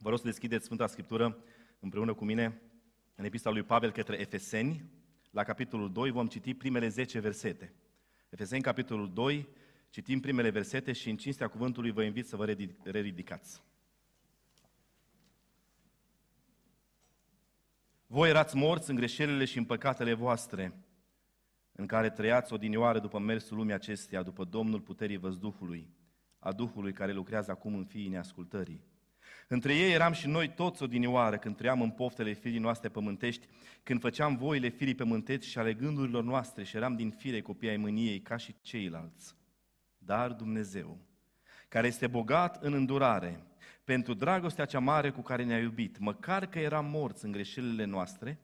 Vă rog să deschideți Sfânta Scriptură împreună cu mine în epistola lui Pavel către Efeseni, la capitolul 2 vom citi primele 10 versete. Efeseni, capitolul 2, citim primele versete și în cinstea cuvântului vă invit să vă reridicați. Voi erați morți în greșelile și în păcatele voastre, în care trăiați odinioară după mersul lumii acesteia, după Domnul puterii văzduhului, a Duhului care lucrează acum în fiii neascultării. Între ei eram și noi toți odinioară când trăiam în poftele firii noastre pământești, când făceam voile firii pământești și ale gândurilor noastre și eram din fire copii ai mâniei ca și ceilalți. Dar Dumnezeu, care este bogat în îndurare, pentru dragostea cea mare cu care ne-a iubit, măcar că eram morți în greșelile noastre,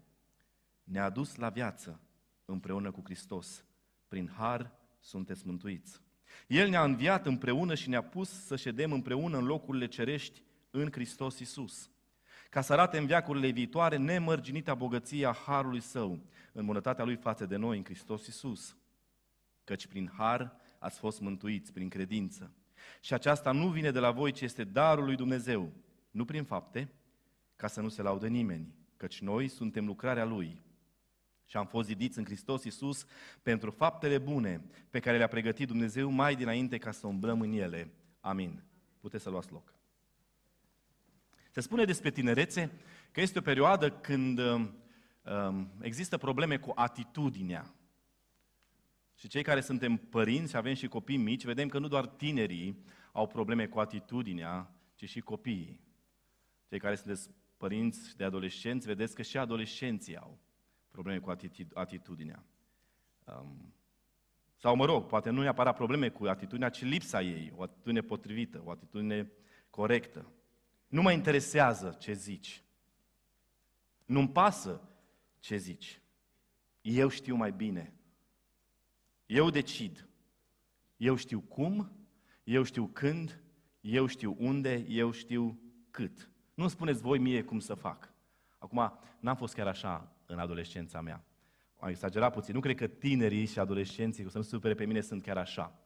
ne-a dus la viață împreună cu Hristos. Prin har sunteți mântuiți. El ne-a înviat împreună și ne-a pus să ședem împreună în locurile cerești în Hristos Isus, ca să arate în viacurile viitoare nemărginita bogăția Harului Său, în bunătatea Lui față de noi în Hristos Isus. Căci prin Har ați fost mântuiți, prin credință. Și aceasta nu vine de la voi, ci este darul lui Dumnezeu, nu prin fapte, ca să nu se laude nimeni, căci noi suntem lucrarea Lui și am fost zidiți în Hristos Iisus pentru faptele bune pe care le-a pregătit Dumnezeu mai dinainte ca să umblăm în ele. Amin. Puteți să luați loc. Se spune despre tinerețe că este o perioadă când um, um, există probleme cu atitudinea. Și cei care suntem părinți și avem și copii mici, vedem că nu doar tinerii au probleme cu atitudinea, ci și copiii. Cei care sunteți părinți de adolescenți, vedeți că și adolescenții au probleme cu atitudinea. Um, sau, mă rog, poate nu neapărat probleme cu atitudinea, ci lipsa ei, o atitudine potrivită, o atitudine corectă. Nu mă interesează ce zici. Nu-mi pasă ce zici. Eu știu mai bine. Eu decid. Eu știu cum, eu știu când, eu știu unde, eu știu cât. Nu spuneți voi mie cum să fac. Acum, n-am fost chiar așa în adolescența mea. Am exagerat puțin. Nu cred că tinerii și adolescenții, cu să nu supere pe mine, sunt chiar așa.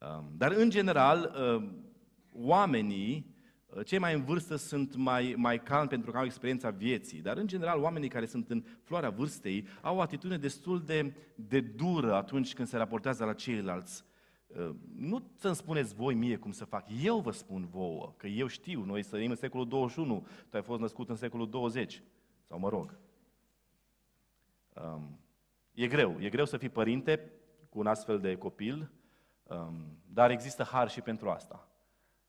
Um, dar, în general, um, oamenii Uh, cei mai în vârstă sunt mai, mai calmi pentru că au experiența vieții, dar în general oamenii care sunt în floarea vârstei au o atitudine destul de, de dură atunci când se raportează la ceilalți. Uh, nu să-mi spuneți voi mie cum să fac, eu vă spun vouă, că eu știu, noi sărim în secolul 21, tu ai fost născut în secolul 20, sau mă rog. Um, e greu, e greu să fii părinte cu un astfel de copil, um, dar există har și pentru asta.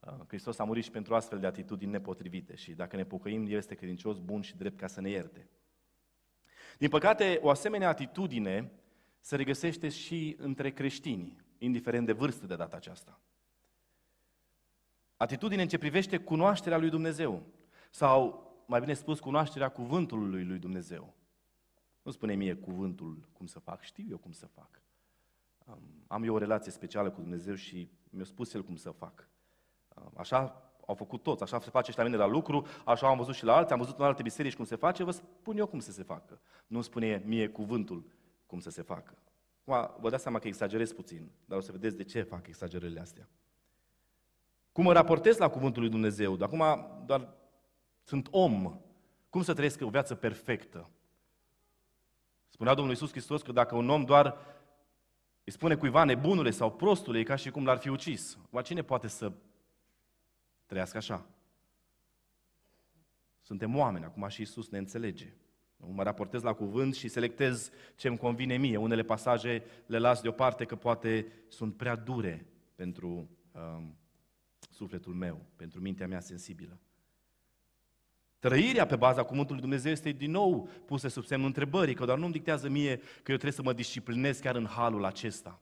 Uh, Hristos a murit și pentru astfel de atitudini nepotrivite și dacă ne pocăim, El este credincios, bun și drept ca să ne ierte. Din păcate, o asemenea atitudine se regăsește și între creștini, indiferent de vârstă de data aceasta. Atitudine în ce privește cunoașterea lui Dumnezeu, sau, mai bine spus, cunoașterea cuvântului lui Dumnezeu. Nu spune mie cuvântul cum să fac, știu eu cum să fac. Am eu o relație specială cu Dumnezeu și mi-a spus El cum să fac. Așa au făcut toți, așa se face și la mine la lucru, așa am văzut și la alții, am văzut în alte biserici cum se face, vă spun eu cum să se facă. Nu spune mie cuvântul cum să se facă. Acum, vă dați seama că exagerez puțin, dar o să vedeți de ce fac exagerările astea. Cum mă raportez la cuvântul lui Dumnezeu? De acum doar sunt om. Cum să trăiesc o viață perfectă? Spunea Domnul Iisus Hristos că dacă un om doar îi spune cuiva nebunule sau prostule, e ca și cum l-ar fi ucis. Oare cine poate să trăiască așa. Suntem oameni, acum și Isus ne înțelege. Mă raportez la cuvânt și selectez ce îmi convine mie. Unele pasaje le las deoparte că poate sunt prea dure pentru um, sufletul meu, pentru mintea mea sensibilă. Trăirea pe baza cuvântului Dumnezeu este din nou pusă sub semnul întrebării, că doar nu-mi dictează mie că eu trebuie să mă disciplinez chiar în halul acesta.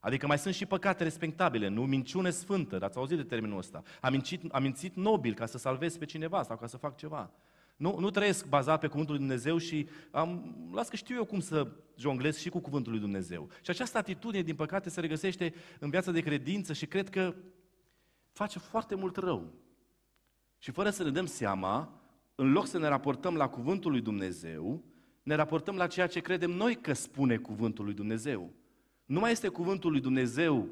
Adică mai sunt și păcate respectabile, nu minciune sfântă, ați auzit de termenul ăsta. Am mințit, am mințit nobil ca să salvez pe cineva sau ca să fac ceva. Nu, nu trăiesc bazat pe cuvântul lui Dumnezeu și am, las că știu eu cum să jonglez și cu cuvântul lui Dumnezeu. Și această atitudine, din păcate, se regăsește în viața de credință și cred că face foarte mult rău. Și fără să ne dăm seama, în loc să ne raportăm la cuvântul lui Dumnezeu, ne raportăm la ceea ce credem noi că spune cuvântul lui Dumnezeu. Nu mai este cuvântul lui Dumnezeu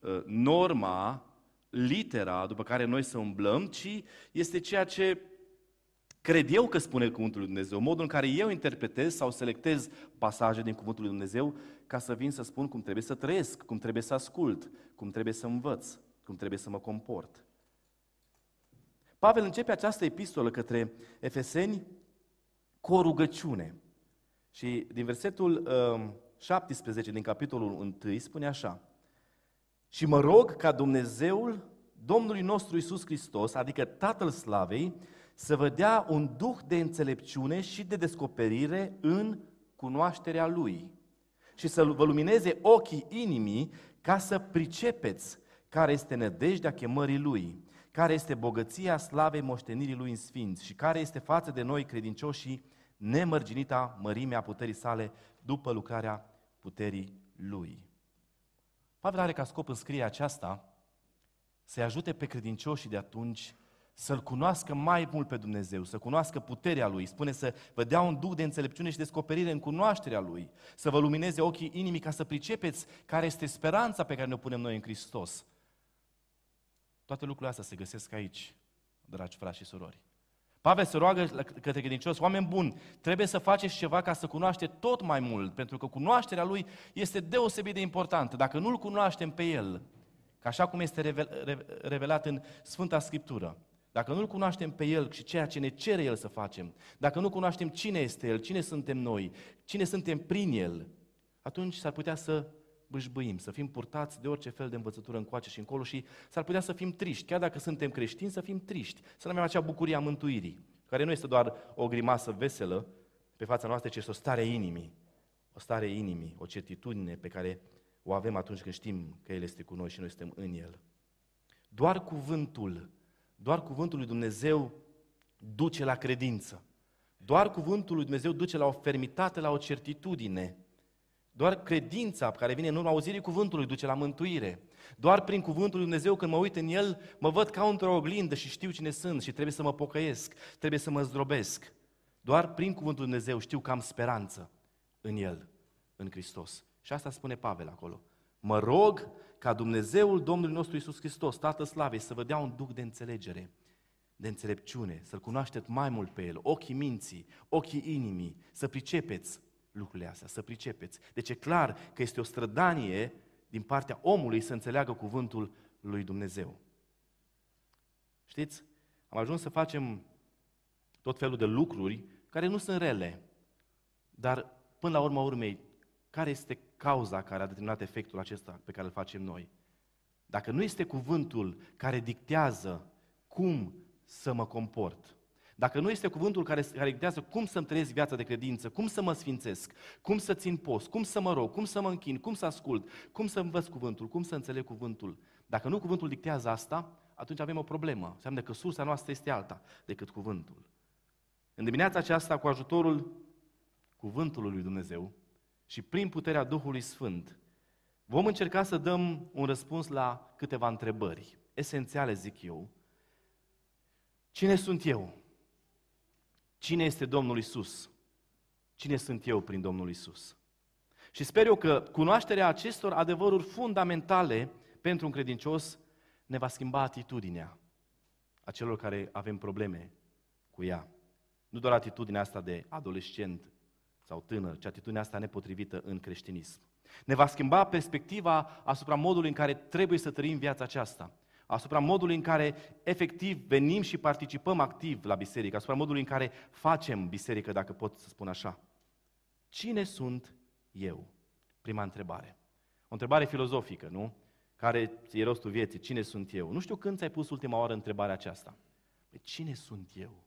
uh, norma litera după care noi să umblăm, ci este ceea ce cred eu că spune Cuvântul lui Dumnezeu, modul în care eu interpretez sau selectez pasaje din Cuvântul lui Dumnezeu ca să vin să spun cum trebuie să trăiesc, cum trebuie să ascult, cum trebuie să învăț, cum trebuie să mă comport. Pavel începe această epistolă către Efeseni cu o rugăciune. Și din versetul uh, 17 din capitolul 1 spune așa. Și mă rog ca Dumnezeul Domnului nostru Isus Hristos, adică Tatăl Slavei, să vă dea un duh de înțelepciune și de descoperire în cunoașterea Lui și să vă lumineze ochii inimii ca să pricepeți care este nădejdea chemării Lui, care este bogăția slavei moștenirii Lui în sfinți și care este față de noi credincioșii nemărginita mărimea puterii sale după lucrarea puterii Lui. Pavel are ca scop în scrierea aceasta să-i ajute pe credincioșii de atunci să-L cunoască mai mult pe Dumnezeu, să cunoască puterea Lui. Spune să vă dea un duc de înțelepciune și descoperire în cunoașterea Lui, să vă lumineze ochii inimii ca să pricepeți care este speranța pe care ne-o punem noi în Hristos. Toate lucrurile astea se găsesc aici, dragi frați și surori. Pavel se roagă către credincios, oameni buni, trebuie să faceți ceva ca să cunoaște tot mai mult, pentru că cunoașterea lui este deosebit de importantă. Dacă nu-l cunoaștem pe el, ca așa cum este revelat în Sfânta Scriptură, dacă nu-L cunoaștem pe El și ceea ce ne cere El să facem, dacă nu cunoaștem cine este El, cine suntem noi, cine suntem prin El, atunci s-ar putea să bâșbâim, să fim purtați de orice fel de învățătură încoace și încolo și s-ar putea să fim triști. Chiar dacă suntem creștini, să fim triști, să nu avem acea bucurie a mântuirii, care nu este doar o grimasă veselă pe fața noastră, ci este o stare inimii. O stare inimii, o certitudine pe care o avem atunci când știm că El este cu noi și noi suntem în El. Doar cuvântul doar cuvântul lui Dumnezeu duce la credință. Doar cuvântul lui Dumnezeu duce la o fermitate, la o certitudine. Doar credința care vine în urma auzirii cuvântului duce la mântuire. Doar prin cuvântul lui Dumnezeu, când mă uit în el, mă văd ca într-o oglindă și știu cine sunt și trebuie să mă pocăiesc, trebuie să mă zdrobesc. Doar prin cuvântul lui Dumnezeu știu că am speranță în el, în Hristos. Și asta spune Pavel acolo. Mă rog ca Dumnezeul Domnului nostru Isus Hristos, Tată Slavei, să vă dea un duc de înțelegere, de înțelepciune, să-L cunoașteți mai mult pe El, ochii minții, ochii inimii, să pricepeți lucrurile astea, să pricepeți. Deci e clar că este o strădanie din partea omului să înțeleagă cuvântul lui Dumnezeu. Știți? Am ajuns să facem tot felul de lucruri care nu sunt rele, dar până la urma urmei, care este cauza care a determinat efectul acesta pe care îl facem noi. Dacă nu este cuvântul care dictează cum să mă comport, dacă nu este cuvântul care, care dictează cum să-mi trăiesc viața de credință, cum să mă sfințesc, cum să țin post, cum să mă rog, cum să mă închin, cum să ascult, cum să învăț cuvântul, cum să înțeleg cuvântul, dacă nu cuvântul dictează asta, atunci avem o problemă. Înseamnă că sursa noastră este alta decât cuvântul. În dimineața aceasta, cu ajutorul cuvântului lui Dumnezeu, și prin puterea Duhului Sfânt vom încerca să dăm un răspuns la câteva întrebări, esențiale, zic eu. Cine sunt eu? Cine este Domnul Isus? Cine sunt eu prin Domnul Isus? Și sper eu că cunoașterea acestor adevăruri fundamentale pentru un credincios ne va schimba atitudinea a celor care avem probleme cu ea. Nu doar atitudinea asta de adolescent sau tânăr, ci atitudinea asta nepotrivită în creștinism. Ne va schimba perspectiva asupra modului în care trebuie să trăim viața aceasta, asupra modului în care efectiv venim și participăm activ la biserică, asupra modului în care facem biserică, dacă pot să spun așa. Cine sunt eu? Prima întrebare. O întrebare filozofică, nu? Care e rostul vieții. Cine sunt eu? Nu știu când ți-ai pus ultima oară întrebarea aceasta. Păi cine sunt eu?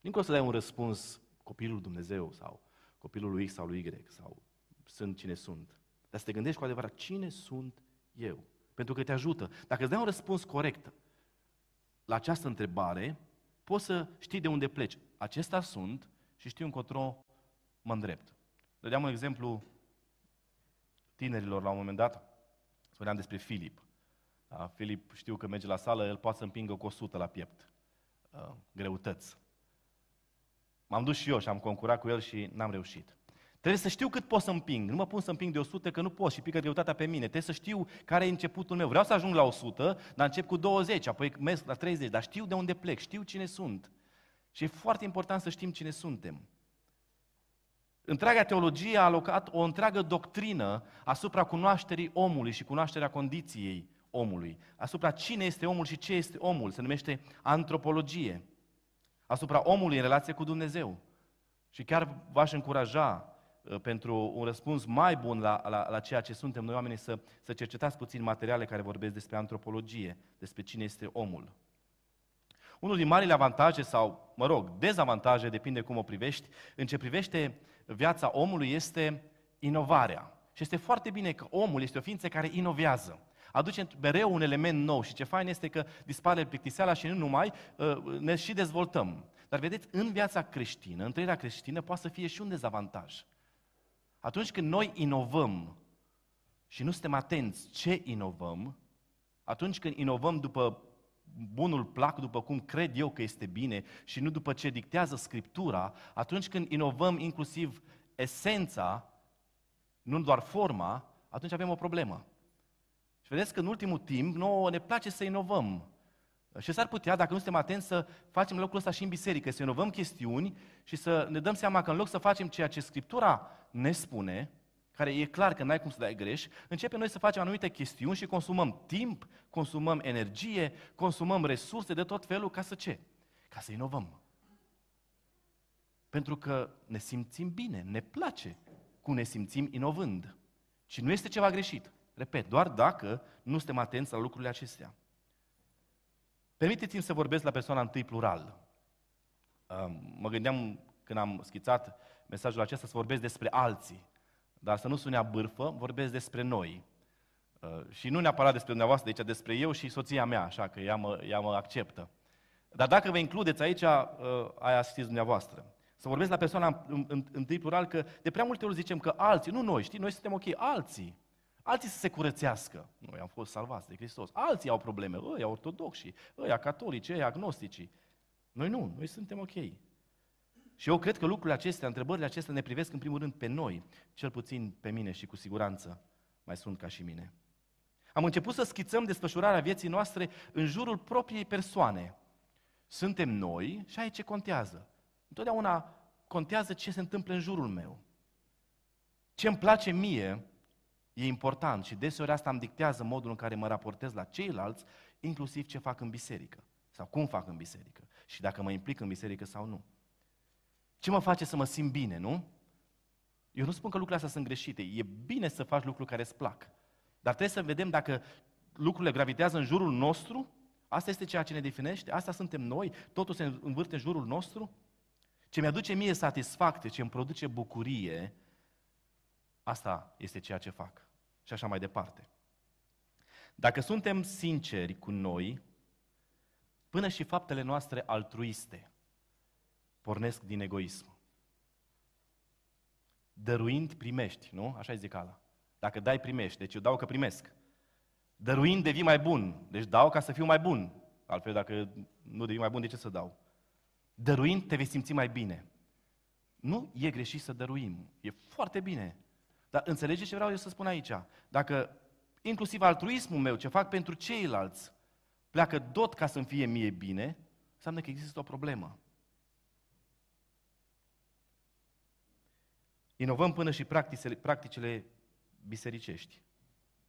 Nu să dai un răspuns copilul Dumnezeu sau copilul lui X sau lui Y sau sunt cine sunt. Dar să te gândești cu adevărat, cine sunt eu? Pentru că te ajută. Dacă îți dai un răspuns corect la această întrebare, poți să știi de unde pleci. Acesta sunt și știu încotro mă îndrept. Dădeam un exemplu tinerilor la un moment dat, spuneam despre Filip. Da, Filip știu că merge la sală, el poate să împingă cu 100 la piept. Uh, greutăți. M-am dus și eu și am concurat cu el și n-am reușit. Trebuie să știu cât pot să împing. Nu mă pun să împing de 100, că nu pot și pică greutatea pe mine. Trebuie să știu care e începutul meu. Vreau să ajung la 100, dar încep cu 20, apoi merg la 30, dar știu de unde plec, știu cine sunt. Și e foarte important să știm cine suntem. Întreaga teologie a alocat o întreagă doctrină asupra cunoașterii omului și cunoașterea condiției omului, asupra cine este omul și ce este omul, se numește antropologie, asupra omului în relație cu Dumnezeu. Și chiar v-aș încuraja uh, pentru un răspuns mai bun la, la, la ceea ce suntem noi oamenii să, să cercetați puțin materiale care vorbesc despre antropologie, despre cine este omul. Unul din marile avantaje sau, mă rog, dezavantaje, depinde cum o privești, în ce privește viața omului este inovarea. Și este foarte bine că omul este o ființă care inovează. Aduce mereu un element nou și ce fain este că dispare plictiseala și nu numai, ă, ne și dezvoltăm. Dar vedeți, în viața creștină, în trăirea creștină, poate să fie și un dezavantaj. Atunci când noi inovăm și nu suntem atenți ce inovăm, atunci când inovăm după bunul plac după cum cred eu că este bine și nu după ce dictează Scriptura, atunci când inovăm inclusiv esența, nu doar forma, atunci avem o problemă. Și vedeți că în ultimul timp nouă ne place să inovăm. Și s-ar putea, dacă nu suntem atenți, să facem locul ăsta și în biserică, să inovăm chestiuni și să ne dăm seama că în loc să facem ceea ce Scriptura ne spune, care e clar că n-ai cum să dai greș, începem noi să facem anumite chestiuni și consumăm timp, consumăm energie, consumăm resurse de tot felul, ca să ce? Ca să inovăm. Pentru că ne simțim bine, ne place cum ne simțim inovând. Și nu este ceva greșit. Repet, doar dacă nu suntem atenți la lucrurile acestea. Permiteți-mi să vorbesc la persoana întâi plural. Mă gândeam când am schițat mesajul acesta să vorbesc despre alții. Dar să nu sune a bârfă, vorbesc despre noi. Uh, și nu neapărat despre dumneavoastră, deci despre eu și soția mea, așa că ea mă, ea mă acceptă. Dar dacă vă includeți aici, uh, aia știți dumneavoastră. Să vorbesc la persoana în, în, întâi plural, că de prea multe ori zicem că alții, nu noi, știi, noi suntem ok, alții. Alții să se curățească. Noi am fost salvați de Hristos. Alții au probleme, ăia ortodoxi, ăia catolici, ăia agnostici. Noi nu, noi suntem ok. Și eu cred că lucrurile acestea, întrebările acestea ne privesc în primul rând pe noi, cel puțin pe mine și cu siguranță mai sunt ca și mine. Am început să schițăm desfășurarea vieții noastre în jurul propriei persoane. Suntem noi și aici ce contează. Întotdeauna contează ce se întâmplă în jurul meu. Ce îmi place mie e important și deseori asta îmi dictează modul în care mă raportez la ceilalți, inclusiv ce fac în biserică sau cum fac în biserică și dacă mă implic în biserică sau nu. Ce mă face să mă simt bine, nu? Eu nu spun că lucrurile astea sunt greșite. E bine să faci lucruri care îți plac. Dar trebuie să vedem dacă lucrurile gravitează în jurul nostru, asta este ceea ce ne definește, asta suntem noi, totul se învârte în jurul nostru. Ce mi-aduce mie satisfacție, ce îmi produce bucurie, asta este ceea ce fac. Și așa mai departe. Dacă suntem sinceri cu noi, până și faptele noastre altruiste, pornesc din egoism. Dăruind, primești, nu? Așa e zicala. Dacă dai, primești. Deci eu dau că primesc. Dăruind, devii mai bun. Deci dau ca să fiu mai bun. Altfel, dacă nu devii mai bun, de ce să dau? Dăruind, te vei simți mai bine. Nu e greșit să dăruim. E foarte bine. Dar înțelegeți ce vreau eu să spun aici? Dacă inclusiv altruismul meu, ce fac pentru ceilalți, pleacă tot ca să-mi fie mie bine, înseamnă că există o problemă. Inovăm până și practicile, practicile bisericești,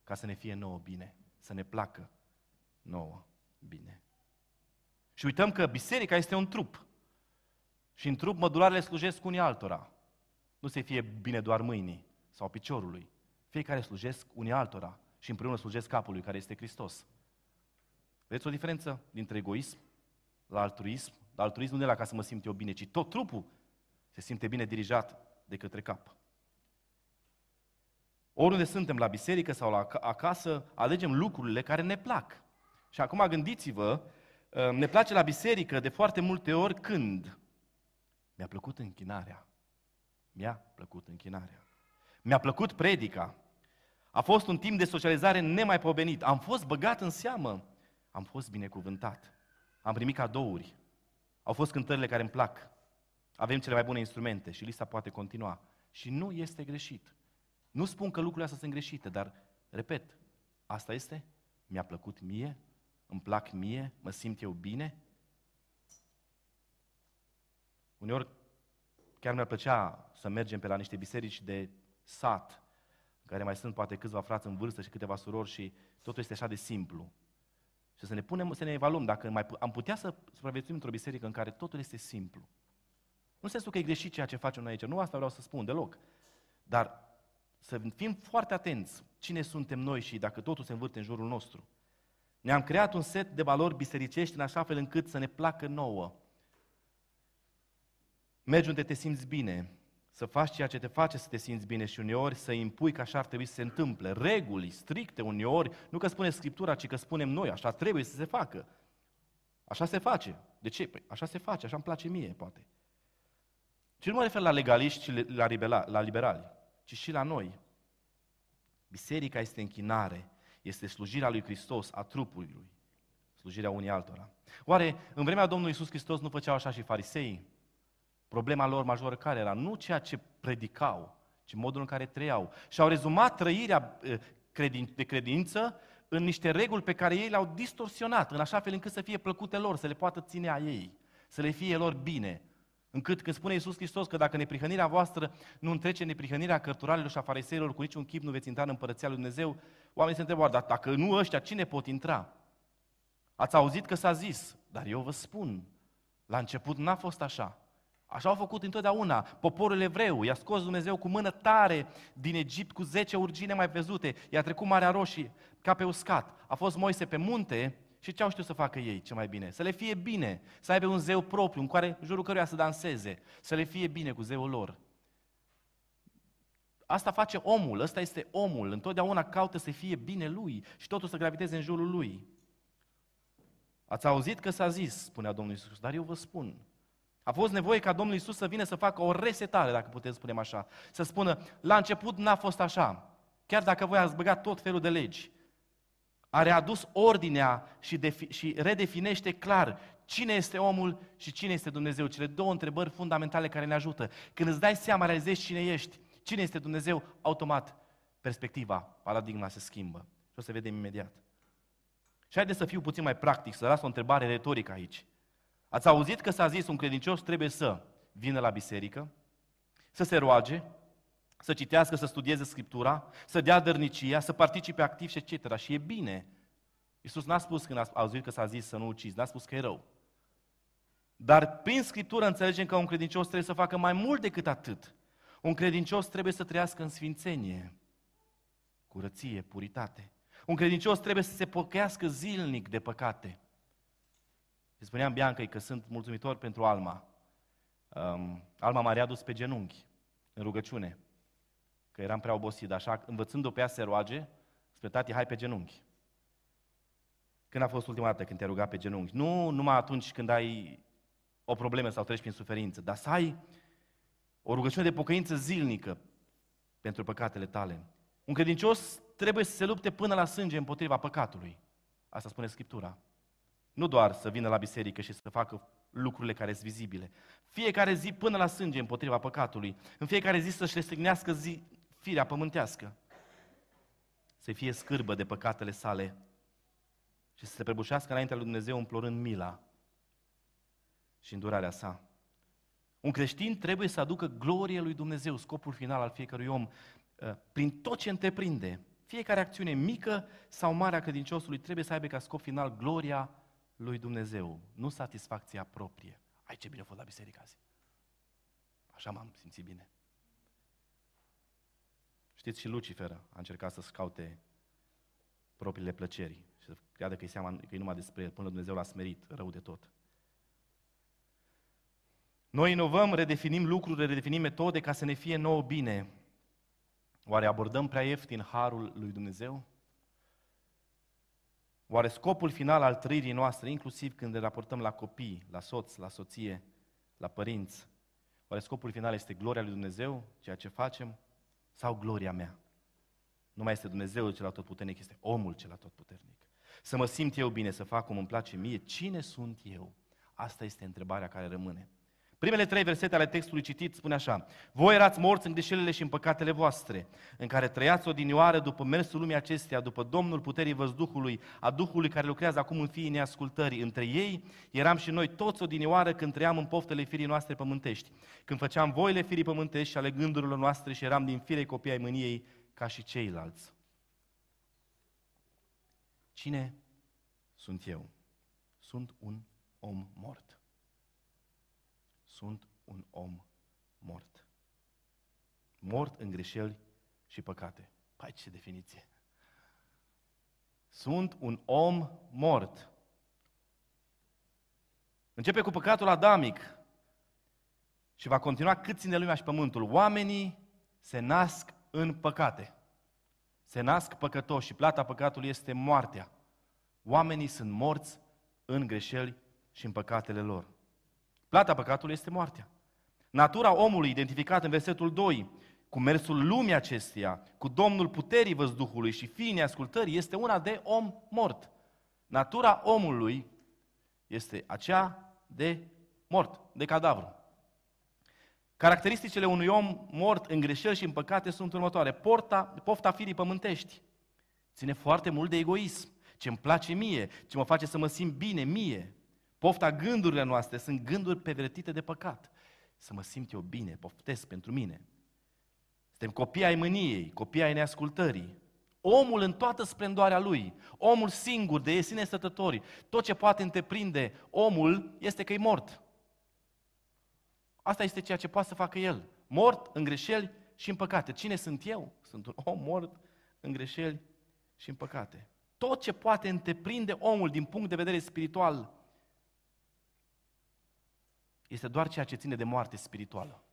ca să ne fie nouă bine, să ne placă nouă bine. Și uităm că biserica este un trup. Și în trup mădularele slujesc unii altora. Nu se fie bine doar mâinii sau piciorului. Fiecare slujesc unii altora și împreună slujesc capului, care este Hristos. Vedeți o diferență dintre egoism la altruism? La altruism nu e la ca să mă simt eu bine, ci tot trupul se simte bine dirijat de către cap. Oriunde suntem, la biserică sau la acasă, alegem lucrurile care ne plac. Și acum gândiți-vă, ă, ne place la biserică de foarte multe ori când mi-a plăcut închinarea. Mi-a plăcut închinarea. Mi-a plăcut predica. A fost un timp de socializare nemaipomenit. Am fost băgat în seamă. Am fost binecuvântat. Am primit cadouri. Au fost cântările care îmi plac. Avem cele mai bune instrumente și lista poate continua. Și nu este greșit. Nu spun că lucrurile astea sunt greșite, dar, repet, asta este, mi-a plăcut mie, îmi plac mie, mă simt eu bine. Uneori chiar mi-ar plăcea să mergem pe la niște biserici de sat, în care mai sunt poate câțiva frați în vârstă și câteva surori și totul este așa de simplu. Și să ne punem, să ne evaluăm dacă mai, am putea să supraviețuim într-o biserică în care totul este simplu. Nu în sensul că e greșit ceea ce facem noi aici, nu asta vreau să spun deloc. Dar să fim foarte atenți cine suntem noi și dacă totul se învârte în jurul nostru. Ne-am creat un set de valori bisericești în așa fel încât să ne placă nouă. Mergi unde te simți bine, să faci ceea ce te face să te simți bine și uneori să impui că așa ar trebui să se întâmple. Reguli stricte uneori, nu că spune Scriptura, ci că spunem noi, așa trebuie să se facă. Așa se face. De ce? Păi așa se face, așa îmi place mie, poate. Și nu mă refer la legaliști și la, la liberali, ci și la noi. Biserica este închinare, este slujirea lui Hristos, a trupului lui, slujirea unii altora. Oare în vremea Domnului Isus Hristos nu făceau așa și fariseii? Problema lor majoră care era? Nu ceea ce predicau, ci modul în care trăiau. Și au rezumat trăirea eh, de credință în niște reguli pe care ei le-au distorsionat, în așa fel încât să fie plăcute lor, să le poată ține a ei, să le fie lor bine. Încât când spune Iisus Hristos că dacă neprihănirea voastră nu întrece neprihănirea cărturalilor și a fariseilor, cu niciun chip nu veți intra în împărăția lui Dumnezeu, oamenii se întreabă, dar dacă nu ăștia, cine pot intra? Ați auzit că s-a zis, dar eu vă spun, la început n-a fost așa. Așa au făcut întotdeauna poporul evreu. I-a scos Dumnezeu cu mână tare din Egipt cu zece urgine mai văzute. I-a trecut Marea Roșie ca pe uscat. A fost Moise pe munte și ce au știut să facă ei ce mai bine? Să le fie bine, să aibă un zeu propriu în care, în jurul căruia să danseze, să le fie bine cu zeul lor. Asta face omul, ăsta este omul, întotdeauna caută să fie bine lui și totul să graviteze în jurul lui. Ați auzit că s-a zis, spunea Domnul Iisus, dar eu vă spun, a fost nevoie ca Domnul Iisus să vină să facă o resetare, dacă putem spune așa. Să spună, la început n-a fost așa. Chiar dacă voi ați băgat tot felul de legi. A readus ordinea și, defi- și redefinește clar cine este omul și cine este Dumnezeu. Cele două întrebări fundamentale care ne ajută. Când îți dai seama, realizezi cine ești, cine este Dumnezeu, automat perspectiva, paradigma se schimbă. Și o să vedem imediat. Și haideți să fiu puțin mai practic, să las o întrebare retorică aici. Ați auzit că s-a zis un credincios trebuie să vină la biserică, să se roage, să citească, să studieze Scriptura, să dea dărnicia, să participe activ și etc. Și e bine. Iisus n-a spus când a auzit că s-a zis să nu ucizi, n-a spus că e rău. Dar prin Scriptură înțelegem că un credincios trebuie să facă mai mult decât atât. Un credincios trebuie să trăiască în sfințenie, curăție, puritate. Un credincios trebuie să se pocăiască zilnic de păcate. Și spuneam Bianca că sunt mulțumitor pentru Alma. Um, Alma m-a readus pe genunchi, în rugăciune, că eram prea obosit, așa, învățându-o pe ea să se roage, spre tati, hai pe genunchi. Când a fost ultima dată când te-ai rugat pe genunchi? Nu numai atunci când ai o problemă sau treci prin suferință, dar să ai o rugăciune de pocăință zilnică pentru păcatele tale. Un credincios trebuie să se lupte până la sânge împotriva păcatului. Asta spune Scriptura. Nu doar să vină la biserică și să facă lucrurile care sunt vizibile. Fiecare zi până la sânge împotriva păcatului. În fiecare zi să-și restrignească zi, firea pământească. Să fie scârbă de păcatele sale și să se prăbușească înaintea lui Dumnezeu implorând mila și îndurarea sa. Un creștin trebuie să aducă glorie lui Dumnezeu, scopul final al fiecărui om, uh, prin tot ce întreprinde. Fiecare acțiune mică sau mare a credinciosului trebuie să aibă ca scop final gloria lui Dumnezeu, nu satisfacția proprie. Ai ce bine a fost la biserică azi. Așa m-am simțit bine. Știți, și Lucifer a încercat să scaute propriile plăceri și să creadă că e, seama, că e numai despre el, până Dumnezeu l-a smerit rău de tot. Noi inovăm, redefinim lucruri, redefinim metode ca să ne fie nouă bine. Oare abordăm prea ieftin harul lui Dumnezeu? Oare scopul final al trăirii noastre, inclusiv când ne raportăm la copii, la soț, la soție, la părinți, oare scopul final este gloria lui Dumnezeu, ceea ce facem, sau gloria mea? Nu mai este Dumnezeu cel atotputernic, este omul cel atotputernic. Să mă simt eu bine, să fac cum îmi place mie, cine sunt eu? Asta este întrebarea care rămâne. Primele trei versete ale textului citit spune așa. Voi erați morți în greșelile și în păcatele voastre, în care trăiați odinioară după mersul lumii acesteia, după Domnul puterii văzduhului, a Duhului care lucrează acum în fiii neascultării. Între ei eram și noi toți odinioară când trăiam în poftele firii noastre pământești, când făceam voile firii pământești și ale gândurilor noastre și eram din firei copii ai mâniei ca și ceilalți. Cine sunt eu? Sunt un om mort sunt un om mort. Mort în greșeli și păcate. Pai, ce definiție! Sunt un om mort. Începe cu păcatul adamic și va continua cât ține lumea și pământul. Oamenii se nasc în păcate. Se nasc păcătoși și plata păcatului este moartea. Oamenii sunt morți în greșeli și în păcatele lor. Plata păcatului este moartea. Natura omului, identificată în versetul 2, cu mersul lumii acesteia, cu Domnul puterii văzduhului și fiii ascultării, este una de om mort. Natura omului este aceea de mort, de cadavru. Caracteristicile unui om mort în greșeli și în păcate sunt următoare. Porta, pofta firii pământești. Ține foarte mult de egoism. Ce îmi place mie, ce mă face să mă simt bine mie. Pofta gândurile noastre sunt gânduri pervertite de păcat. Să mă simt eu bine, poftesc pentru mine. Suntem copii ai mâniei, copii ai neascultării. Omul în toată splendoarea lui, omul singur, de sine stătători, tot ce poate întreprinde omul este că e mort. Asta este ceea ce poate să facă el. Mort în greșeli și în păcate. Cine sunt eu? Sunt un om mort în greșeli și în păcate. Tot ce poate întreprinde omul din punct de vedere spiritual este doar ceea ce ține de moarte spirituală.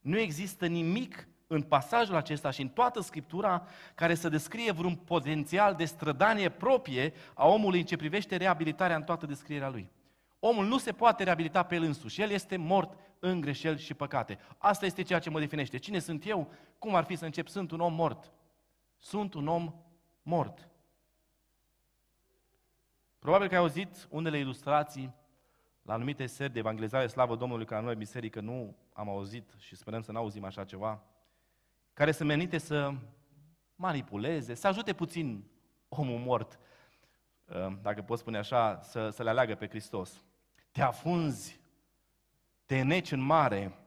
Nu există nimic în pasajul acesta și în toată Scriptura care să descrie vreun potențial de strădanie proprie a omului în ce privește reabilitarea în toată descrierea lui. Omul nu se poate reabilita pe el însuși. El este mort în greșeli și păcate. Asta este ceea ce mă definește. Cine sunt eu? Cum ar fi să încep? Sunt un om mort. Sunt un om mort. Probabil că ai auzit unele ilustrații la anumite seri de evangelizare, slavă Domnului, ca noi biserică nu am auzit și sperăm să nu auzim așa ceva, care sunt menite să manipuleze, să ajute puțin omul mort, uh, dacă pot spune așa, să, să le aleagă pe Hristos. Te afunzi, te neci în mare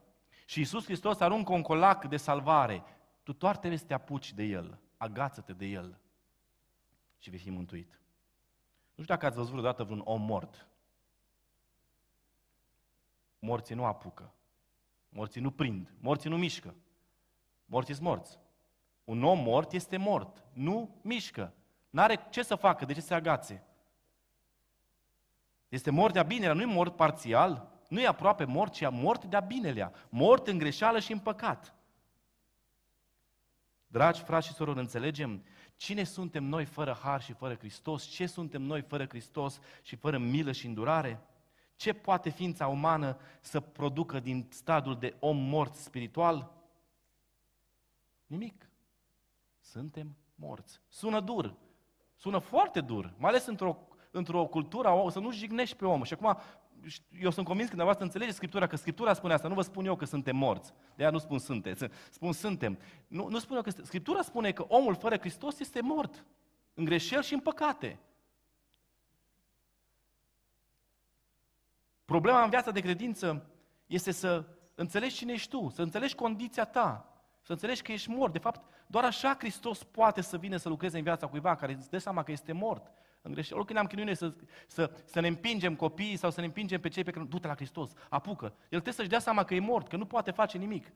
și Iisus Hristos aruncă un colac de salvare. Tu doar trebuie să te apuci de El, agață-te de El și vei fi mântuit. Nu știu dacă ați văzut vreodată vreun om mort morții nu apucă. Morții nu prind. Morții nu mișcă. Morții sunt morți. Un om mort este mort. Nu mișcă. N-are ce să facă, de ce se agațe. Este mort de-a binelea, nu e mort parțial, nu e aproape mort, ci e mort de-a binelea. Mort în greșeală și în păcat. Dragi frați și sorori, înțelegem cine suntem noi fără har și fără Hristos? Ce suntem noi fără Hristos și fără milă și îndurare? Ce poate ființa umană să producă din stadiul de om mort spiritual? Nimic. Suntem morți. Sună dur. Sună foarte dur, mai ales într-o, într-o cultură, o, să nu jignești pe om. Și acum, eu sunt convins că dumneavoastră înțelegeți Scriptura, că Scriptura spune asta, nu vă spun eu că suntem morți. De aia nu spun sunteți, spun suntem. Nu, nu spun eu că Scriptura spune că omul fără Hristos este mort. În greșeli și în păcate. Problema în viața de credință este să înțelegi cine ești tu, să înțelegi condiția ta, să înțelegi că ești mort. De fapt, doar așa Hristos poate să vină să lucreze în viața cuiva care îți dă seama că este mort. În greșeală. Oricând am chinuit să, să, să ne împingem copiii sau să ne împingem pe cei pe care du-te la Hristos, apucă. El trebuie să-și dea seama că e mort, că nu poate face nimic.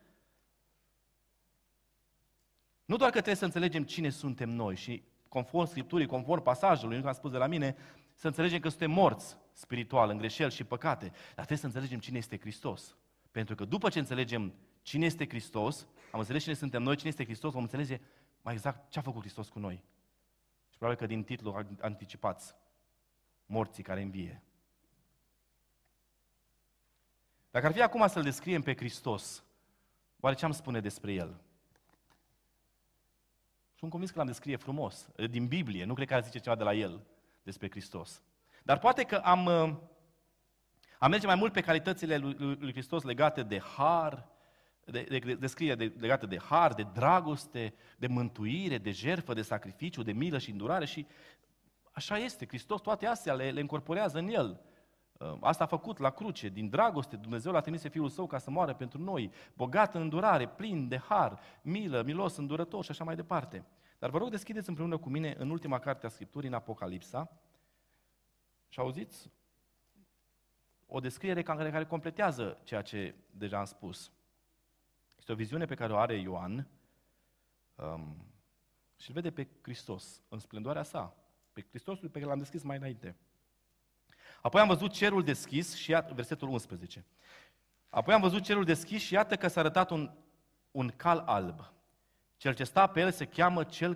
Nu doar că trebuie să înțelegem cine suntem noi și conform Scripturii, conform pasajului, nu că am spus de la mine, să înțelegem că suntem morți spiritual, în greșeli și păcate, dar trebuie să înțelegem cine este Hristos. Pentru că după ce înțelegem cine este Hristos, am înțeles cine suntem noi, cine este Hristos, vom înțelege mai exact ce a făcut Hristos cu noi. Și probabil că din titlu anticipați morții care învie. Dacă ar fi acum să-L descriem pe Hristos, oare ce am spune despre El? Sunt convins că l-am descrie frumos, din Biblie, nu cred că ar zice ceva de la El despre Hristos. Dar poate că am, uh, A merge mai mult pe calitățile lui, lui Hristos legate de har, de, de, de, descriere de, legate de har, de dragoste, de mântuire, de jertfă, de sacrificiu, de milă și îndurare și așa este. Hristos toate astea le, le încorporează în El. Uh, asta a făcut la cruce, din dragoste, Dumnezeu l-a trimis Fiul Său ca să moară pentru noi, bogat în îndurare, plin de har, milă, milos, îndurător și așa mai departe. Dar vă rog deschideți împreună cu mine în ultima carte a Scripturii, în Apocalipsa, și auziți o descriere care, care completează ceea ce deja am spus. Este o viziune pe care o are Ioan um, și îl vede pe Hristos în splendoarea sa, pe Hristosul pe care l-am deschis mai înainte. Apoi am văzut cerul deschis și iată, versetul 11. Apoi am văzut cerul deschis și iată că s-a arătat un, un cal alb. Cel ce sta pe el se cheamă cel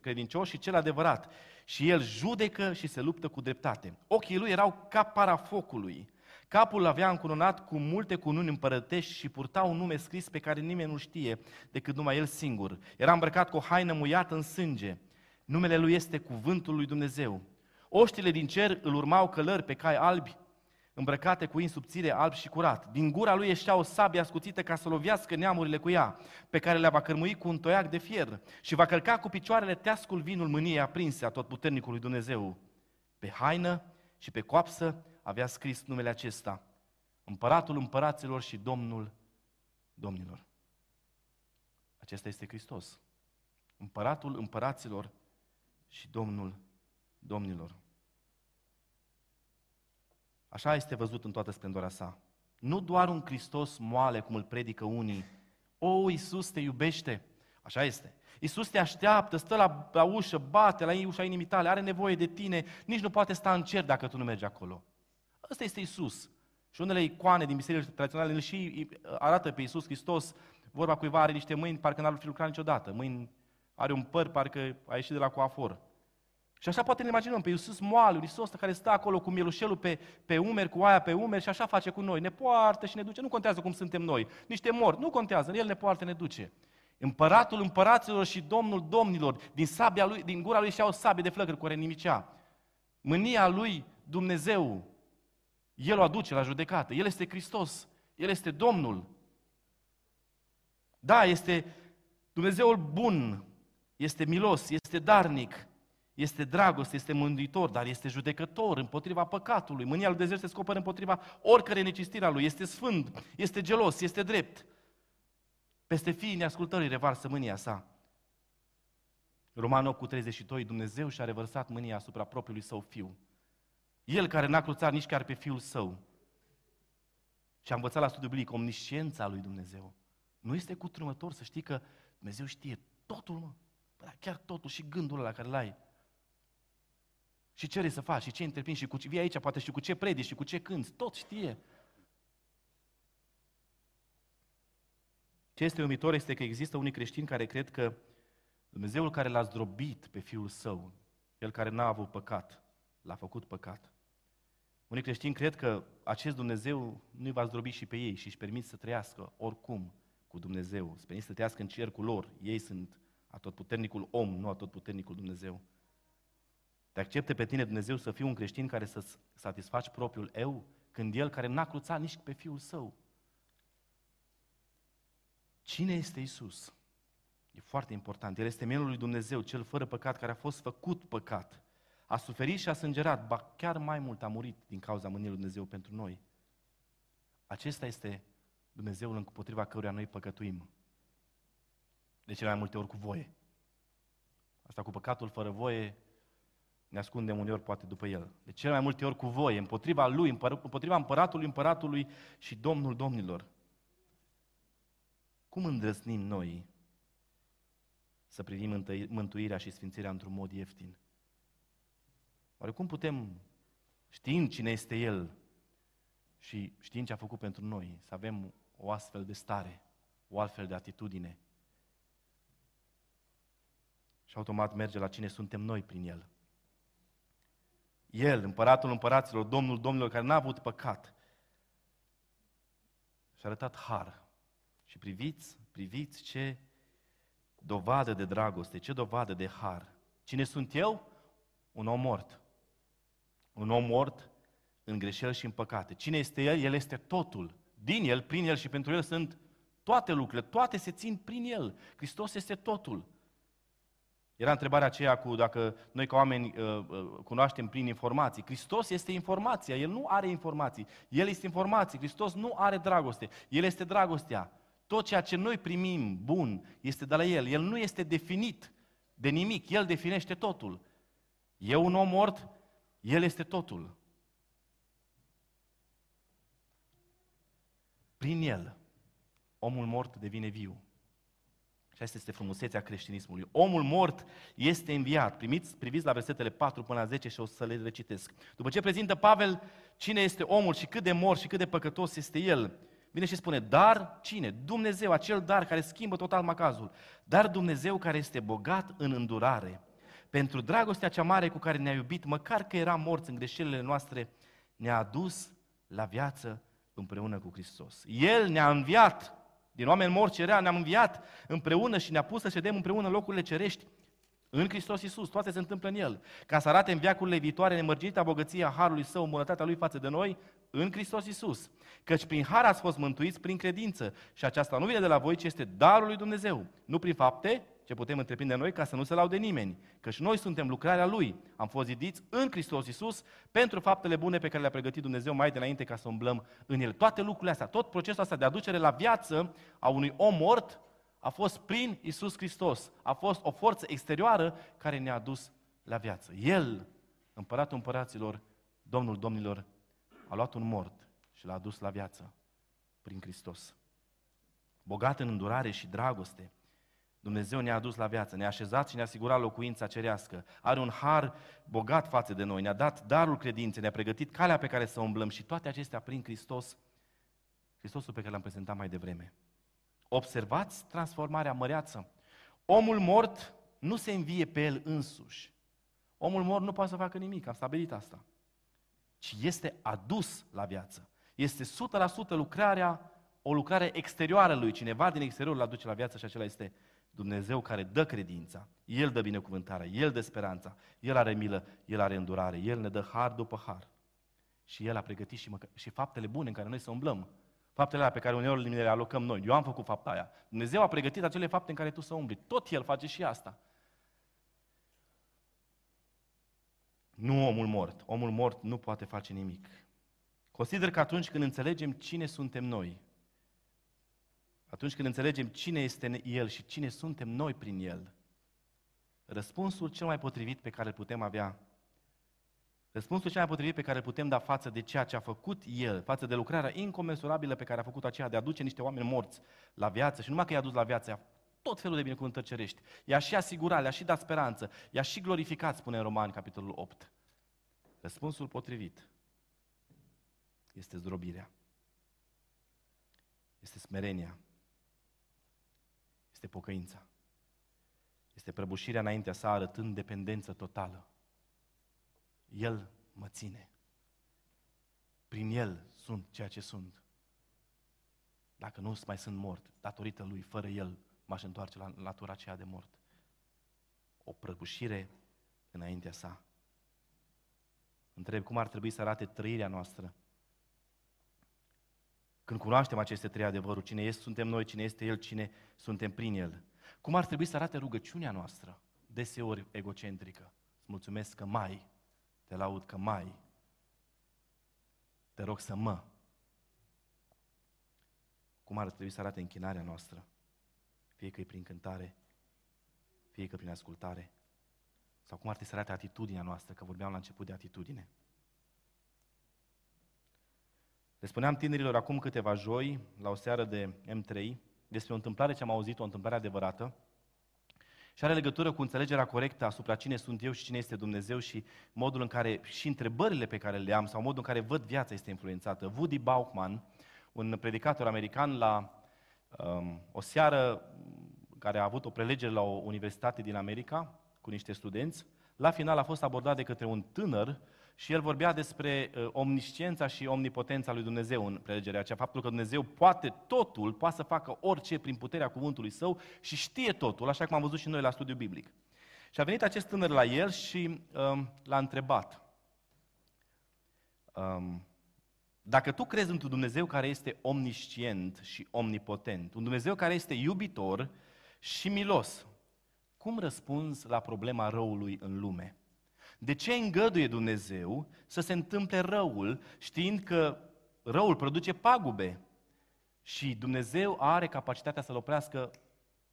credincios și cel adevărat. Și el judecă și se luptă cu dreptate. Ochii lui erau ca parafocului. Capul avea încununat cu multe cununi împărătești și purta un nume scris pe care nimeni nu știe decât numai el singur. Era îmbrăcat cu o haină muiată în sânge. Numele lui este Cuvântul lui Dumnezeu. Oștile din cer îl urmau călări pe cai albi, îmbrăcate cu insubțire alb și curat. Din gura lui ieșea o sabie ascuțită ca să lovească neamurile cu ea, pe care le va cărmui cu un toiac de fier și va călca cu picioarele teascul vinul mâniei aprinse a tot puternicului Dumnezeu. Pe haină și pe coapsă avea scris numele acesta, Împăratul împăraților și Domnul domnilor. Acesta este Hristos. Împăratul împăraților și Domnul domnilor. Așa este văzut în toată splendoarea sa. Nu doar un Hristos moale, cum îl predică unii. O, Iisus te iubește. Așa este. Iisus te așteaptă, stă la, la ușă, bate la ușa inimii tale, are nevoie de tine, nici nu poate sta în cer dacă tu nu mergi acolo. Ăsta este Isus. Și unele icoane din bisericile tradiționale îl și arată pe Isus Hristos, vorba cuiva are niște mâini, parcă n-ar fi lucrat niciodată. Mâini, are un păr, parcă a ieșit de la coafor. Și așa poate ne imaginăm pe Iisus moale, Iisus care stă acolo cu mielușelul pe, pe umeri, cu aia pe umeri și așa face cu noi. Ne poartă și ne duce. Nu contează cum suntem noi. Niște mort. Nu contează. El ne poartă, ne duce. Împăratul împăraților și domnul domnilor, din, sabia lui, din gura lui și o sabie de flăcări cu nimicea. Mânia lui Dumnezeu, El o aduce la judecată. El este Hristos. El este Domnul. Da, este Dumnezeul bun, este milos, este darnic, este dragoste, este mântuitor, dar este judecător împotriva păcatului. Mânia lui Dumnezeu se scopără împotriva oricărei necistire a lui. Este sfânt, este gelos, este drept. Peste fiii neascultării revarsă mânia sa. Roman 8 cu 32, Dumnezeu și-a revărsat mânia asupra propriului său fiu. El care n-a cruțat nici chiar pe fiul său. Și a învățat la studiul biblic omnisciența lui Dumnezeu. Nu este cutremător să știi că Dumnezeu știe totul, mă. Chiar totul și gândul la care l-ai. Și ce să faci, și ce interpini, și cu ce vii aici, poate și cu ce predici, și cu ce cânți, tot știe. Ce este uimitor este că există unii creștini care cred că Dumnezeul care l-a zdrobit pe Fiul Său, El care n-a avut păcat, l-a făcut păcat. Unii creștini cred că acest Dumnezeu nu-i va zdrobi și pe ei și își permit să trăiască oricum cu Dumnezeu, își permit să trăiască în cercul lor. Ei sunt atotputernicul om, nu atotputernicul Dumnezeu. Te accepte pe tine Dumnezeu să fii un creștin care să satisfaci propriul eu, când El care n-a cruțat nici pe Fiul Său. Cine este Isus? E foarte important. El este Mielul lui Dumnezeu, cel fără păcat, care a fost făcut păcat. A suferit și a sângerat, ba chiar mai mult a murit din cauza mâniei lui Dumnezeu pentru noi. Acesta este Dumnezeul împotriva căruia noi păcătuim. De cele mai multe ori cu voie. Asta cu păcatul fără voie ne ascundem uneori poate după el. De cele mai multe ori cu voie, împotriva lui, împotriva împăratului, împăratului și domnul domnilor. Cum îndrăznim noi să privim mântuirea și sfințirea într-un mod ieftin? Oare cum putem, știind cine este El și știind ce a făcut pentru noi, să avem o astfel de stare, o altfel de atitudine? Și automat merge la cine suntem noi prin El. El, împăratul împăraților, Domnul domnilor, care n-a avut păcat, și-a arătat har. Și priviți, priviți ce dovadă de dragoste, ce dovadă de har. Cine sunt eu? Un om mort. Un om mort în greșeli și în păcate. Cine este El? El este totul. Din El, prin El și pentru El sunt toate lucrurile, toate se țin prin El. Hristos este totul. Era întrebarea aceea cu dacă noi ca oameni uh, uh, cunoaștem prin informații. Hristos este informația, El nu are informații. El este informație, Hristos nu are dragoste. El este dragostea. Tot ceea ce noi primim bun este de la El. El nu este definit de nimic, El definește totul. E un om mort, El este totul. Prin El, omul mort devine viu. Și asta este frumusețea creștinismului. Omul mort este înviat. Primiți, priviți la versetele 4 până la 10 și o să le recitesc. După ce prezintă Pavel cine este omul și cât de mort și cât de păcătos este el, vine și spune, dar cine? Dumnezeu, acel dar care schimbă total macazul. Dar Dumnezeu care este bogat în îndurare, pentru dragostea cea mare cu care ne-a iubit, măcar că eram morți în greșelile noastre, ne-a adus la viață împreună cu Hristos. El ne-a înviat din oameni morți cerea, ne-am înviat împreună și ne-a pus să ședem împreună în locurile cerești în Hristos Iisus, toate se întâmplă în El. Ca să arate în viacurile viitoare nemărginita bogăția Harului Său, bunătatea Lui față de noi, în Hristos Iisus. Căci prin Har ați fost mântuiți prin credință și aceasta nu vine de la voi, ci este darul lui Dumnezeu. Nu prin fapte, ce putem întreprinde noi ca să nu se laude nimeni. Căci noi suntem lucrarea Lui. Am fost zidiți în Hristos Iisus pentru faptele bune pe care le-a pregătit Dumnezeu mai dinainte ca să umblăm în El. Toate lucrurile astea, tot procesul ăsta de aducere la viață a unui om mort a fost prin Iisus Hristos. A fost o forță exterioară care ne-a dus la viață. El, împăratul împăraților, Domnul domnilor, a luat un mort și l-a dus la viață prin Hristos. Bogat în îndurare și dragoste, Dumnezeu ne-a adus la viață, ne-a așezat și ne-a asigurat locuința cerească. Are un har bogat față de noi, ne-a dat darul credinței, ne-a pregătit calea pe care să umblăm și toate acestea prin Hristos, Hristosul pe care l-am prezentat mai devreme. Observați transformarea măreață. Omul mort nu se învie pe el însuși. Omul mort nu poate să facă nimic, am stabilit asta. Ci este adus la viață. Este 100% lucrarea, o lucrare exterioară lui. Cineva din exterior îl aduce la viață și acela este Dumnezeu care dă credința, El dă binecuvântarea, El dă speranța, El are milă, El are îndurare, El ne dă har după har. Și El a pregătit și, măcă, și faptele bune în care noi să umblăm. Faptele alea pe care uneori le alocăm noi. Eu am făcut fapta aia. Dumnezeu a pregătit acele fapte în care tu să umbli. Tot El face și asta. Nu omul mort. Omul mort nu poate face nimic. Consider că atunci când înțelegem cine suntem noi, atunci când înțelegem cine este El și cine suntem noi prin El, răspunsul cel mai potrivit pe care îl putem avea, răspunsul cel mai potrivit pe care îl putem da față de ceea ce a făcut El, față de lucrarea incomensurabilă pe care a făcut aceea de a aduce niște oameni morți la viață și numai că i-a dus la viață, tot felul de binecuvântări cerești. I-a și asigurat, le-a și dat speranță, i-a și glorificat, spune în Romani, capitolul 8. Răspunsul potrivit este zdrobirea. Este smerenia este pocăința. Este prăbușirea înaintea sa arătând dependență totală. El mă ține. Prin El sunt ceea ce sunt. Dacă nu mai sunt mort, datorită Lui, fără El, m-aș întoarce la latura aceea de mort. O prăbușire înaintea sa. Întreb cum ar trebui să arate trăirea noastră când cunoaștem aceste trei adevăruri, cine este, suntem noi, cine este El, cine suntem prin El. Cum ar trebui să arate rugăciunea noastră, deseori egocentrică? Îți mulțumesc că mai, te laud că mai, te rog să mă. Cum ar trebui să arate închinarea noastră? Fie că e prin cântare, fie că prin ascultare. Sau cum ar trebui să arate atitudinea noastră, că vorbeam la început de atitudine. Le spuneam tinerilor acum câteva joi, la o seară de M3, despre o întâmplare ce am auzit, o întâmplare adevărată, și are legătură cu înțelegerea corectă asupra cine sunt eu și cine este Dumnezeu și modul în care și întrebările pe care le am sau modul în care văd viața este influențată. Woody Bauchman, un predicator american, la um, o seară care a avut o prelegere la o universitate din America cu niște studenți, la final a fost abordat de către un tânăr și el vorbea despre uh, omnisciența și omnipotența lui Dumnezeu în prelegerea aceea, faptul că Dumnezeu poate totul, poate să facă orice prin puterea cuvântului său și știe totul, așa cum am văzut și noi la studiu biblic. Și a venit acest tânăr la el și uh, l-a întrebat. Um, dacă tu crezi într-un Dumnezeu care este omniscient și omnipotent, un Dumnezeu care este iubitor și milos, cum răspunzi la problema răului în lume? De ce îngăduie Dumnezeu să se întâmple răul, știind că răul produce pagube și Dumnezeu are capacitatea să-l oprească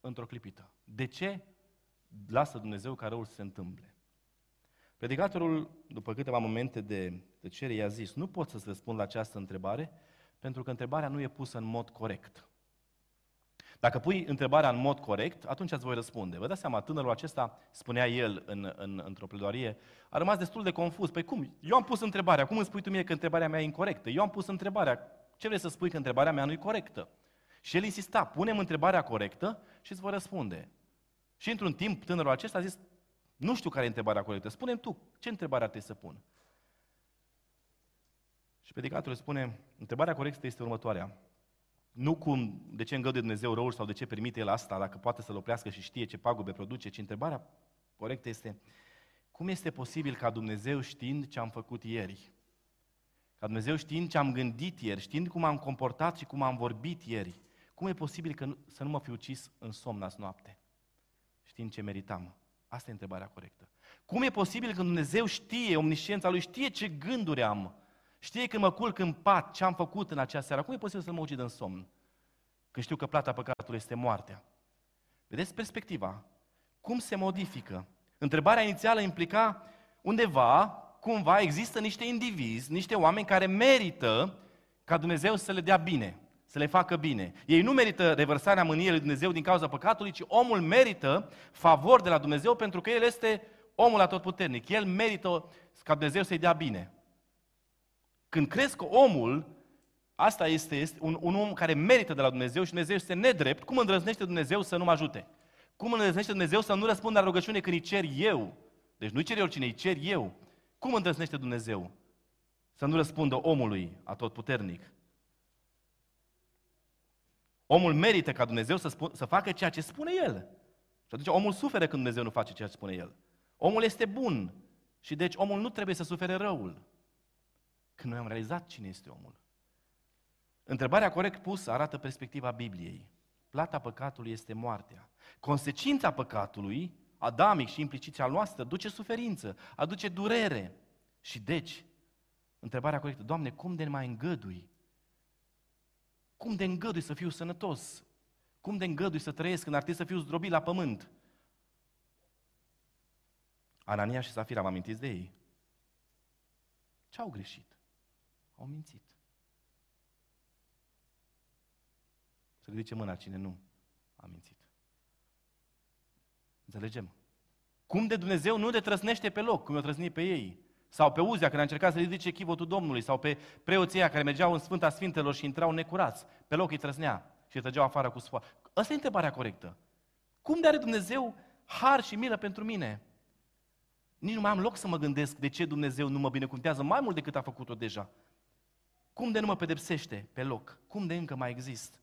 într-o clipită? De ce lasă Dumnezeu ca răul să se întâmple? Predicatorul, după câteva momente de tăcere, i-a zis, nu pot să-ți răspund la această întrebare, pentru că întrebarea nu e pusă în mod corect. Dacă pui întrebarea în mod corect, atunci îți voi răspunde. Vă dați seama, tânărul acesta, spunea el în, în, într-o pledoarie, a rămas destul de confuz. Păi cum? Eu am pus întrebarea, cum îmi spui tu mie că întrebarea mea e incorrectă? Eu am pus întrebarea, ce vrei să spui că întrebarea mea nu e corectă? Și el insista, punem întrebarea corectă și îți voi răspunde. Și într-un timp, tânărul acesta a zis, nu știu care e întrebarea corectă, spune tu, ce întrebare ar trebui să pun? Și predicatorul spune, întrebarea corectă este următoarea. Nu cum, de ce îngăduie Dumnezeu răul sau de ce permite El asta, dacă poate să-l oprească și știe ce pagube produce, ci întrebarea corectă este, cum este posibil ca Dumnezeu știind ce am făcut ieri, ca Dumnezeu știind ce am gândit ieri, știind cum am comportat și cum am vorbit ieri, cum e posibil că nu, să nu mă fi ucis în somn azi noapte, știind ce meritam? Asta e întrebarea corectă. Cum e posibil că Dumnezeu știe, omnisciența Lui știe ce gânduri am, Știe când mă culc în pat ce am făcut în acea seară. Cum e posibil să mă ucid în somn? Când știu că plata păcatului este moartea. Vedeți perspectiva? Cum se modifică? Întrebarea inițială implica undeva, cumva, există niște indivizi, niște oameni care merită ca Dumnezeu să le dea bine, să le facă bine. Ei nu merită revărsarea mâniei lui Dumnezeu din cauza păcatului, ci omul merită favor de la Dumnezeu pentru că el este omul atotputernic. El merită ca Dumnezeu să-i dea bine. Când crezi că omul, asta este, este un, un om care merită de la Dumnezeu și Dumnezeu este nedrept, cum îndrăznește Dumnezeu să nu mă ajute? Cum îndrăznește Dumnezeu să nu răspundă la rugăciune când îi cer eu? Deci nu-i cer oricine, îi cer eu. Cum îndrăznește Dumnezeu să nu răspundă omului atotputernic? Omul merită ca Dumnezeu să, spun, să facă ceea ce spune El. Și atunci omul suferă când Dumnezeu nu face ceea ce spune El. Omul este bun și deci omul nu trebuie să sufere răul. Când noi am realizat cine este omul. Întrebarea corect pusă arată perspectiva Bibliei. Plata păcatului este moartea. Consecința păcatului, adamic și implicit al noastră, duce suferință, aduce durere. Și deci, întrebarea corectă, Doamne, cum de mai îngădui? Cum de îngădui să fiu sănătos? Cum de îngădui să trăiesc când ar trebui să fiu zdrobit la pământ? Anania și Safira, am amintit de ei? Ce au greșit? Au mințit. Să ridice mâna cine nu a mințit. Înțelegem? Cum de Dumnezeu nu trăsnește pe loc, cum i-a trăsnit pe ei. Sau pe Uzia, când a încercat să ridice chivotul Domnului, sau pe preoții care mergeau în Sfânta Sfintelor și intrau necurați. Pe loc îi trăsnea și îi trăgeau afară cu sfoară. Asta e întrebarea corectă. Cum de are Dumnezeu har și milă pentru mine? Nici nu mai am loc să mă gândesc de ce Dumnezeu nu mă binecuvântează mai mult decât a făcut-o deja. Cum de nu mă pedepsește pe loc? Cum de încă mai exist?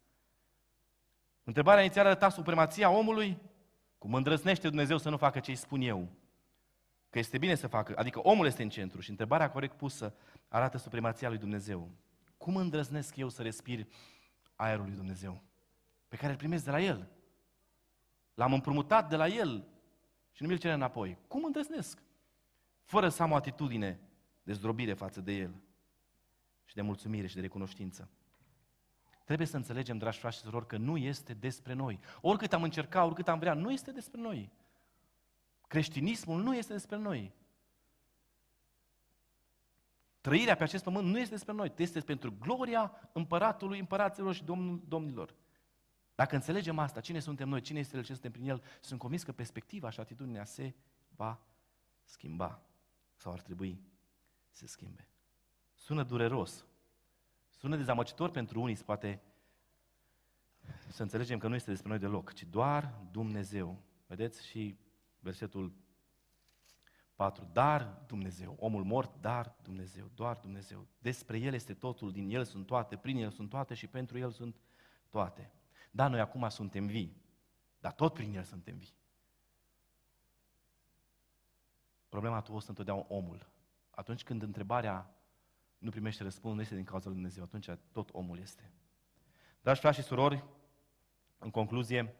Întrebarea inițială arăta supremația omului, cum îndrăznește Dumnezeu să nu facă ce îi spun eu. Că este bine să facă, adică omul este în centru și întrebarea corect pusă arată supremația lui Dumnezeu. Cum îndrăznesc eu să respir aerul lui Dumnezeu? Pe care îl primesc de la El. L-am împrumutat de la El și nu mi-l cere înapoi. Cum îndrăznesc? Fără să am o atitudine de zdrobire față de El și de mulțumire și de recunoștință. Trebuie să înțelegem, dragi frați și surori, că nu este despre noi. Oricât am încercat, oricât am vrea, nu este despre noi. Creștinismul nu este despre noi. Trăirea pe acest pământ nu este despre noi, este pentru gloria împăratului împăraților și domnul, domnilor. Dacă înțelegem asta, cine suntem noi, cine este El ce suntem prin El, sunt convins că perspectiva și atitudinea se va schimba sau ar trebui să se schimbe. Sună dureros. Sună dezamăcitor pentru unii, poate să înțelegem că nu este despre noi deloc, ci doar Dumnezeu. Vedeți? Și versetul 4. Dar Dumnezeu. Omul mort, dar Dumnezeu. Doar Dumnezeu. Despre El este totul, din El sunt toate, prin El sunt toate și pentru El sunt toate. Da, noi acum suntem vii, dar tot prin El suntem vii. Problema tu o să întotdeauna omul. Atunci când întrebarea nu primește răspuns, nu este din cauza lui Dumnezeu, atunci tot omul este. Dragi frați și surori, în concluzie,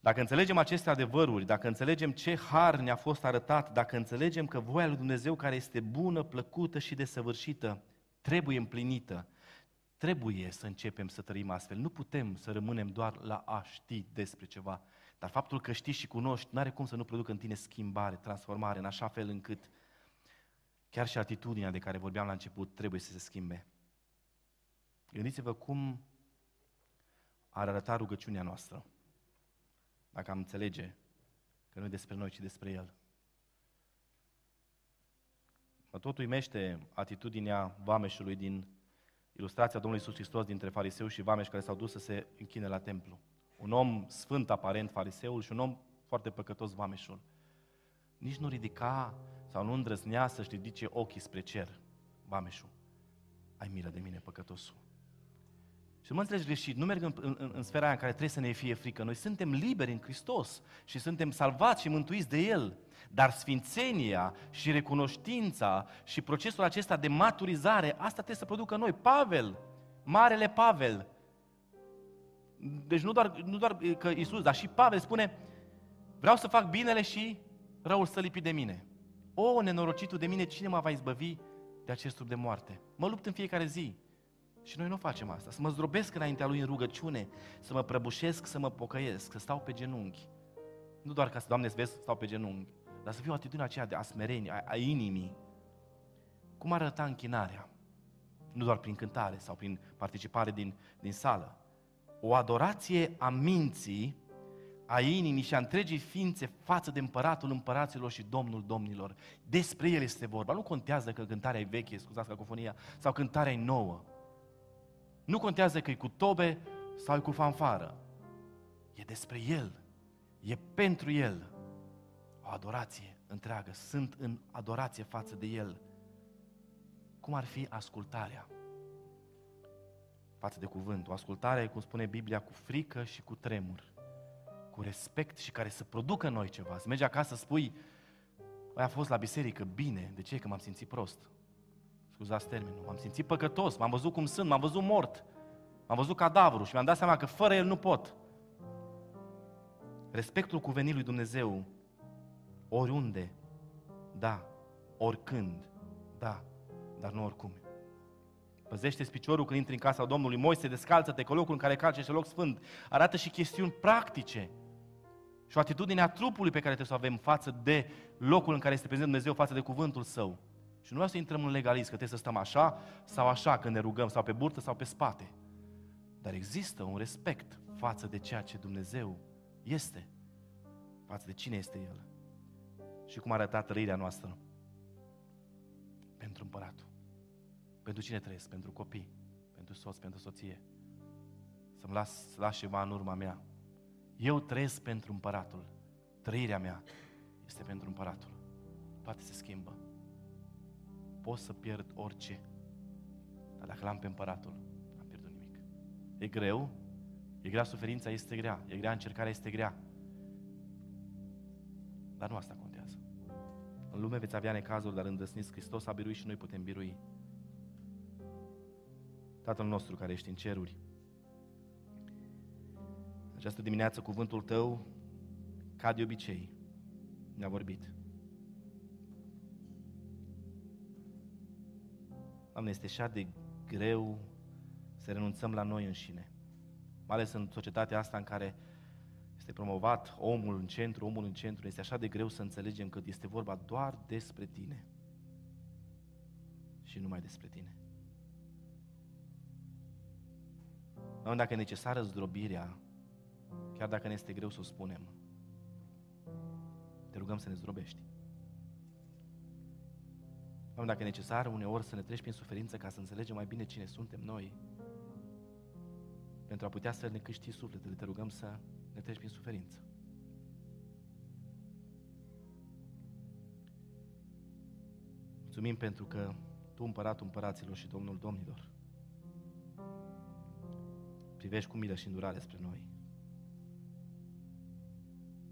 dacă înțelegem aceste adevăruri, dacă înțelegem ce har ne-a fost arătat, dacă înțelegem că voia lui Dumnezeu care este bună, plăcută și desăvârșită, trebuie împlinită, trebuie să începem să trăim astfel. Nu putem să rămânem doar la a ști despre ceva. Dar faptul că știi și cunoști, nu are cum să nu producă în tine schimbare, transformare, în așa fel încât chiar și atitudinea de care vorbeam la început trebuie să se schimbe. Gândiți-vă cum ar arăta rugăciunea noastră dacă am înțelege că nu e despre noi, ci despre El. Mă tot uimește atitudinea vameșului din ilustrația Domnului Iisus Hristos dintre fariseu și vameși care s-au dus să se închine la templu. Un om sfânt aparent, fariseul, și un om foarte păcătos, vameșul. Nici nu ridica sau nu îndrăznea să-și ridice ochii spre cer, vameșul. Ai milă de mine, păcătosul. Și nu mă înțelegi greșit, nu merg în, în, în sfera aia în care trebuie să ne fie frică. Noi suntem liberi în Hristos și suntem salvați și mântuiți de El. Dar sfințenia și recunoștința și procesul acesta de maturizare, asta trebuie să producă noi. Pavel, Marele Pavel, deci nu doar, nu doar că Isus, dar și Pavel spune, vreau să fac binele și răul să lipi de mine. O, nenorocitul de mine, cine mă va izbăvi de acest trup de moarte? Mă lupt în fiecare zi. Și noi nu facem asta. Să mă zdrobesc înaintea Lui în rugăciune, să mă prăbușesc, să mă pocăiesc, să stau pe genunchi. Nu doar ca să, Doamne, să vezi, să stau pe genunchi, dar să fiu o atitudine aceea de asmerenie, a, a inimii. Cum arăta închinarea? Nu doar prin cântare sau prin participare din, din sală. O adorație a minții, a inimii și a întregii ființe față de împăratul împăraților și domnul domnilor. Despre el este vorba. Nu contează că cântarea e veche, scuzați cacofonia, sau cântarea e nouă. Nu contează că e cu tobe sau e cu fanfară. E despre El. E pentru El. O adorație întreagă. Sunt în adorație față de El. Cum ar fi ascultarea față de cuvânt? O ascultare, cum spune Biblia, cu frică și cu tremur. Cu respect și care să producă în noi ceva. Să mergi acasă să spui, Băi, a fost la biserică, bine, de ce? Că m-am simțit prost scuzați termenul, m-am simțit păcătos, m-am văzut cum sunt, m-am văzut mort, m-am văzut cadavru și mi-am dat seama că fără el nu pot. Respectul cuvenit lui Dumnezeu, oriunde, da, oricând, da, dar nu oricum. Păzește-ți piciorul când intri în casa Domnului, Moise, descalță-te, că locul în care calci este loc sfânt. Arată și chestiuni practice și o atitudine a trupului pe care trebuie să o avem față de locul în care este prezent Dumnezeu, față de cuvântul Său. Și nu vreau să intrăm în legalism, că trebuie să stăm așa sau așa când ne rugăm, sau pe burtă sau pe spate. Dar există un respect față de ceea ce Dumnezeu este, față de cine este El. Și cum a arătat trăirea noastră pentru împăratul. Pentru cine trăiesc? Pentru copii, pentru soț, pentru soție. Să-mi las, să las ceva în urma mea. Eu trăiesc pentru împăratul. Trăirea mea este pentru împăratul. Toate se schimbă pot să pierd orice. Dar dacă l-am pe împăratul, am pierdut nimic. E greu, e grea suferința, este grea, e grea încercarea, este grea. Dar nu asta contează. În lume veți avea necazuri, dar îndrăsniți Hristos a biruit și noi putem birui. Tatăl nostru care ești în ceruri, această dimineață cuvântul tău, ca de obicei, ne-a vorbit. Doamne, este așa de greu să renunțăm la noi înșine. Mai ales în societatea asta în care este promovat omul în centru, omul în centru, este așa de greu să înțelegem că este vorba doar despre tine și numai despre tine. Doamne, dacă e necesară zdrobirea, chiar dacă ne este greu să o spunem, te rugăm să ne zdrobești. Doamne, dacă e necesar uneori să ne treci prin suferință ca să înțelegem mai bine cine suntem noi, pentru a putea să ne câștigi sufletele, te rugăm să ne treci prin suferință. Mulțumim pentru că Tu, împăratul împăraților și Domnul Domnilor, privești cu milă și îndurare spre noi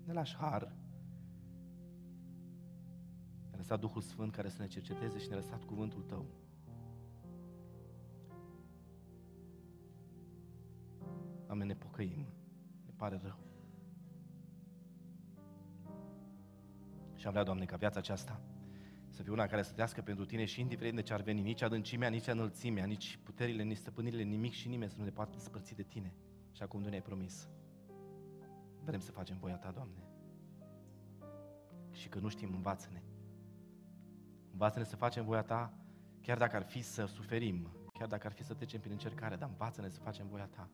ne lași har. Ne-a lăsat Duhul Sfânt care să ne cerceteze și ne-a lăsat cuvântul Tău. Doamne, ne pocăim, ne pare rău. Și am vrea, Doamne, ca viața aceasta să fie una care să trăiască pentru Tine și indiferent de ce ar veni, nici adâncimea, nici înălțimea, nici puterile, nici stăpânirile, nimic și nimeni să nu ne poată despărți de Tine, așa cum Tu ne-ai promis. Vrem să facem voia Ta, Doamne. Și că nu știm, învață-ne. Învață-ne să facem voia Ta, chiar dacă ar fi să suferim, chiar dacă ar fi să trecem prin încercare, dar învață-ne să facem voia Ta.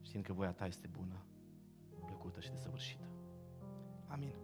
Știind că voia Ta este bună, plăcută și desăvârșită. Amin.